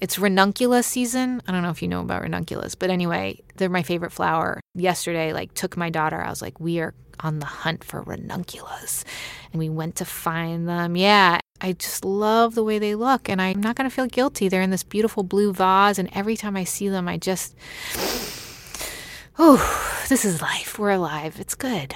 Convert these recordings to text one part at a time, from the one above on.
It's ranunculus season. I don't know if you know about ranunculus, but anyway, they're my favorite flower. Yesterday, like, took my daughter. I was like, we are on the hunt for ranunculus. And we went to find them. Yeah, I just love the way they look, and I'm not going to feel guilty. They're in this beautiful blue vase, and every time I see them, I just, oh, this is life. We're alive. It's good.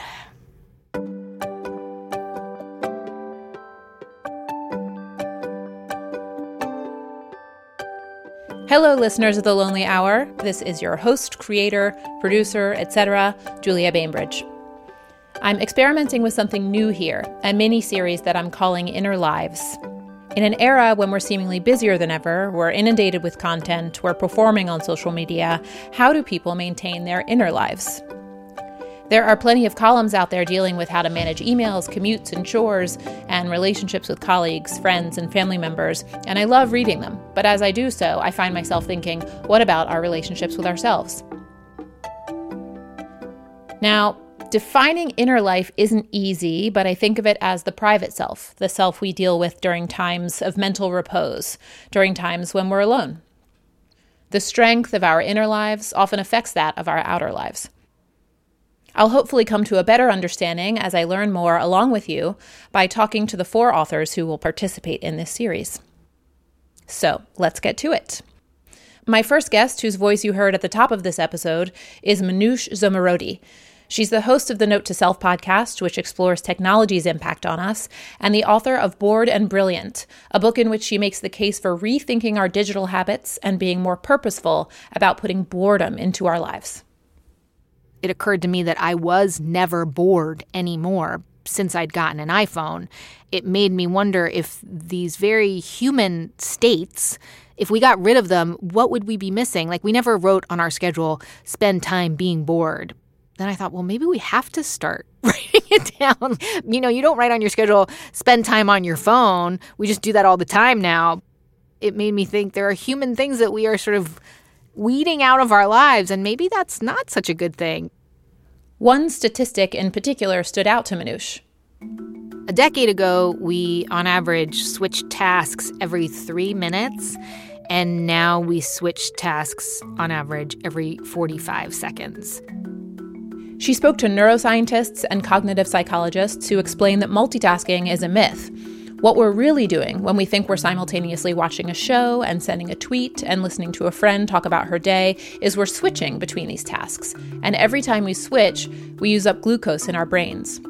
Hello, listeners of The Lonely Hour. This is your host, creator, producer, etc., Julia Bainbridge. I'm experimenting with something new here, a mini series that I'm calling Inner Lives. In an era when we're seemingly busier than ever, we're inundated with content, we're performing on social media, how do people maintain their inner lives? There are plenty of columns out there dealing with how to manage emails, commutes, and chores, and relationships with colleagues, friends, and family members, and I love reading them. But as I do so, I find myself thinking, what about our relationships with ourselves? Now, Defining inner life isn't easy, but I think of it as the private self, the self we deal with during times of mental repose, during times when we're alone. The strength of our inner lives often affects that of our outer lives. I'll hopefully come to a better understanding as I learn more along with you by talking to the four authors who will participate in this series. So let's get to it. My first guest, whose voice you heard at the top of this episode, is Manoush Zomorodi. She's the host of the Note to Self podcast, which explores technology's impact on us, and the author of Bored and Brilliant, a book in which she makes the case for rethinking our digital habits and being more purposeful about putting boredom into our lives. It occurred to me that I was never bored anymore since I'd gotten an iPhone. It made me wonder if these very human states if we got rid of them, what would we be missing? Like, we never wrote on our schedule, spend time being bored then I thought, well, maybe we have to start writing it down. You know, you don't write on your schedule, spend time on your phone. We just do that all the time now. It made me think there are human things that we are sort of weeding out of our lives, and maybe that's not such a good thing. One statistic in particular stood out to Manoush. A decade ago, we on average switched tasks every three minutes, and now we switch tasks on average every 45 seconds. She spoke to neuroscientists and cognitive psychologists who explain that multitasking is a myth. What we're really doing when we think we're simultaneously watching a show and sending a tweet and listening to a friend talk about her day is we're switching between these tasks. And every time we switch, we use up glucose in our brains.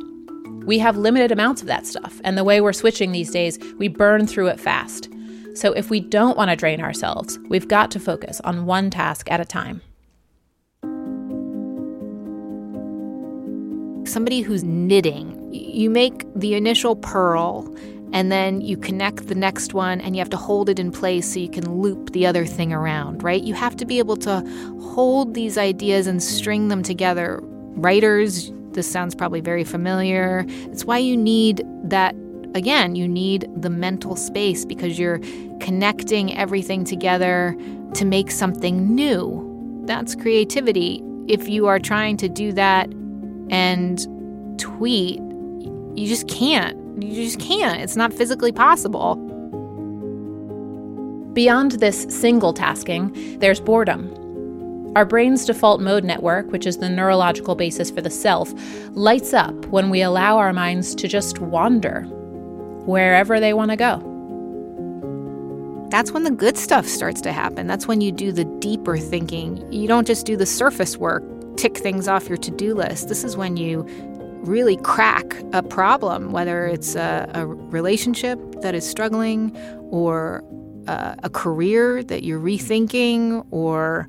We have limited amounts of that stuff, and the way we're switching these days, we burn through it fast. So if we don't want to drain ourselves, we've got to focus on one task at a time. somebody who's knitting, you make the initial purl and then you connect the next one and you have to hold it in place so you can loop the other thing around, right? You have to be able to hold these ideas and string them together. Writers, this sounds probably very familiar. It's why you need that again, you need the mental space because you're connecting everything together to make something new. That's creativity. If you are trying to do that and tweet, you just can't. You just can't. It's not physically possible. Beyond this single tasking, there's boredom. Our brain's default mode network, which is the neurological basis for the self, lights up when we allow our minds to just wander wherever they want to go. That's when the good stuff starts to happen. That's when you do the deeper thinking. You don't just do the surface work tick things off your to do list. This is when you really crack a problem, whether it's a, a relationship that is struggling or uh, a career that you're rethinking or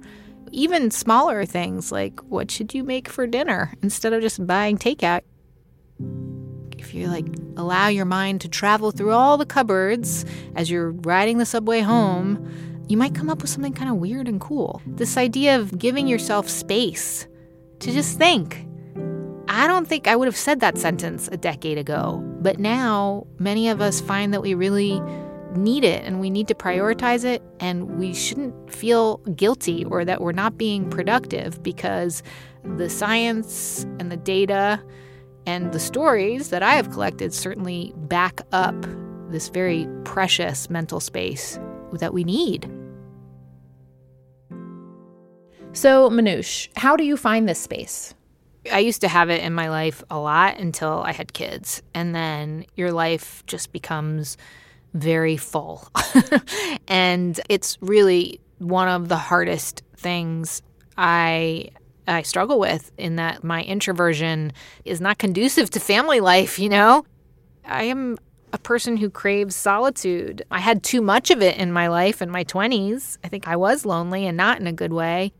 even smaller things like what should you make for dinner instead of just buying takeout. If you like allow your mind to travel through all the cupboards as you're riding the subway home, you might come up with something kind of weird and cool. This idea of giving yourself space to just think. I don't think I would have said that sentence a decade ago, but now many of us find that we really need it and we need to prioritize it and we shouldn't feel guilty or that we're not being productive because the science and the data and the stories that I have collected certainly back up this very precious mental space that we need. So, Manoush, how do you find this space? I used to have it in my life a lot until I had kids. And then your life just becomes very full. and it's really one of the hardest things I I struggle with in that my introversion is not conducive to family life, you know? I am a person who craves solitude. I had too much of it in my life in my 20s. I think I was lonely and not in a good way.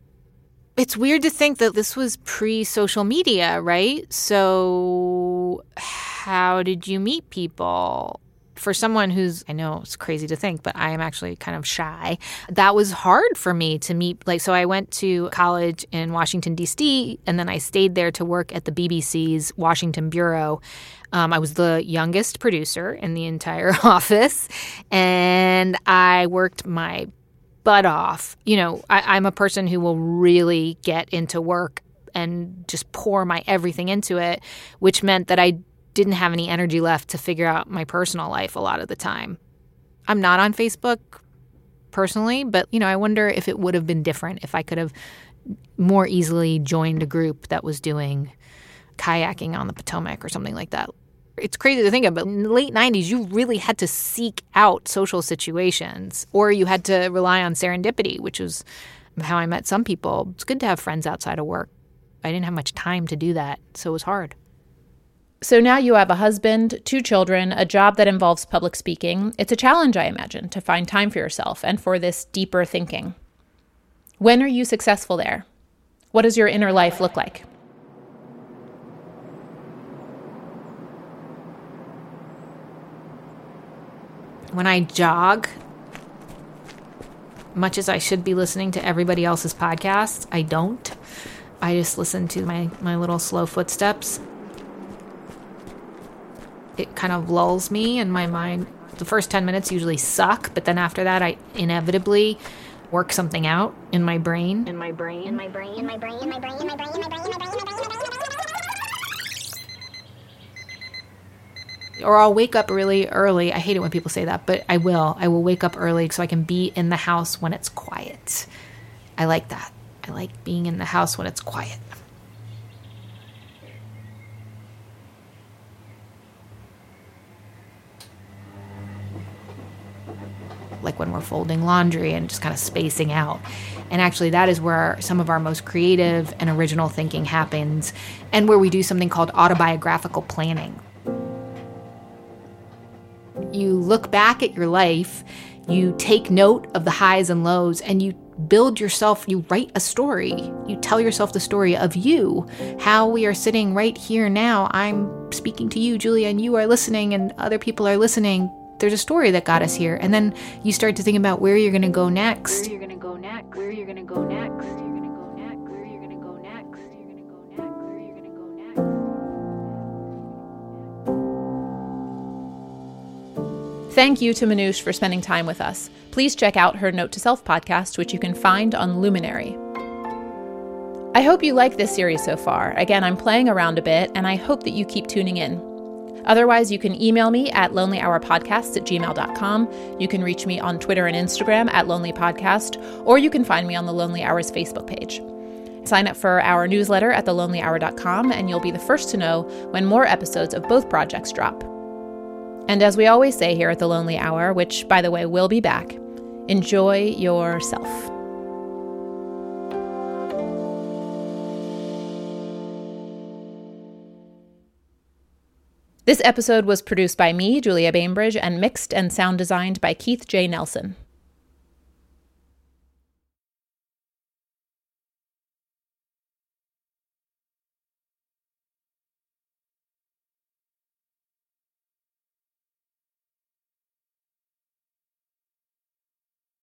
It's weird to think that this was pre social media, right? So, how did you meet people? for someone who's, I know it's crazy to think, but I am actually kind of shy, that was hard for me to meet. Like, so I went to college in Washington, D.C., and then I stayed there to work at the BBC's Washington Bureau. Um, I was the youngest producer in the entire office, and I worked my butt off. You know, I, I'm a person who will really get into work and just pour my everything into it, which meant that I didn't have any energy left to figure out my personal life a lot of the time. I'm not on Facebook personally, but you know, I wonder if it would have been different if I could have more easily joined a group that was doing kayaking on the Potomac or something like that. It's crazy to think of, but in the late 90s, you really had to seek out social situations or you had to rely on serendipity, which was how I met some people. It's good to have friends outside of work. I didn't have much time to do that, so it was hard. So now you have a husband, two children, a job that involves public speaking. It's a challenge, I imagine, to find time for yourself and for this deeper thinking. When are you successful there? What does your inner life look like? When I jog, much as I should be listening to everybody else's podcasts, I don't. I just listen to my, my little slow footsteps it kind of lulls me in my mind. The first 10 minutes usually suck, but then after that, I inevitably work something out in my brain. In my brain. In my brain. In my brain. In my brain. In my brain. In my brain. In my brain. Or I'll wake up really early. I hate it when people say that, but I will. I will wake up early so I can be in the house when it's quiet. I like that. I like being in the house when it's quiet. like when we're folding laundry and just kind of spacing out. And actually, that is where some of our most creative and original thinking happens, and where we do something called autobiographical planning. Look back at your life, you take note of the highs and lows, and you build yourself, you write a story. You tell yourself the story of you, how we are sitting right here now. I'm speaking to you, Julia, and you are listening, and other people are listening there's a story that got us here. And then you start to think about where you're going to go next. Where you're going to go next. Where you're going to go next. Thank you to Manoush for spending time with us. Please check out her Note to Self podcast, which you can find on Luminary. I hope you like this series so far. Again, I'm playing around a bit, and I hope that you keep tuning in. Otherwise, you can email me at lonelyhourpodcasts at gmail.com. You can reach me on Twitter and Instagram at lonelypodcast, or you can find me on the Lonely Hours Facebook page. Sign up for our newsletter at thelonelyhour.com, and you'll be the first to know when more episodes of both projects drop. And as we always say here at The Lonely Hour, which, by the way, will be back, enjoy yourself. This episode was produced by me, Julia Bainbridge, and mixed and sound designed by Keith J. Nelson.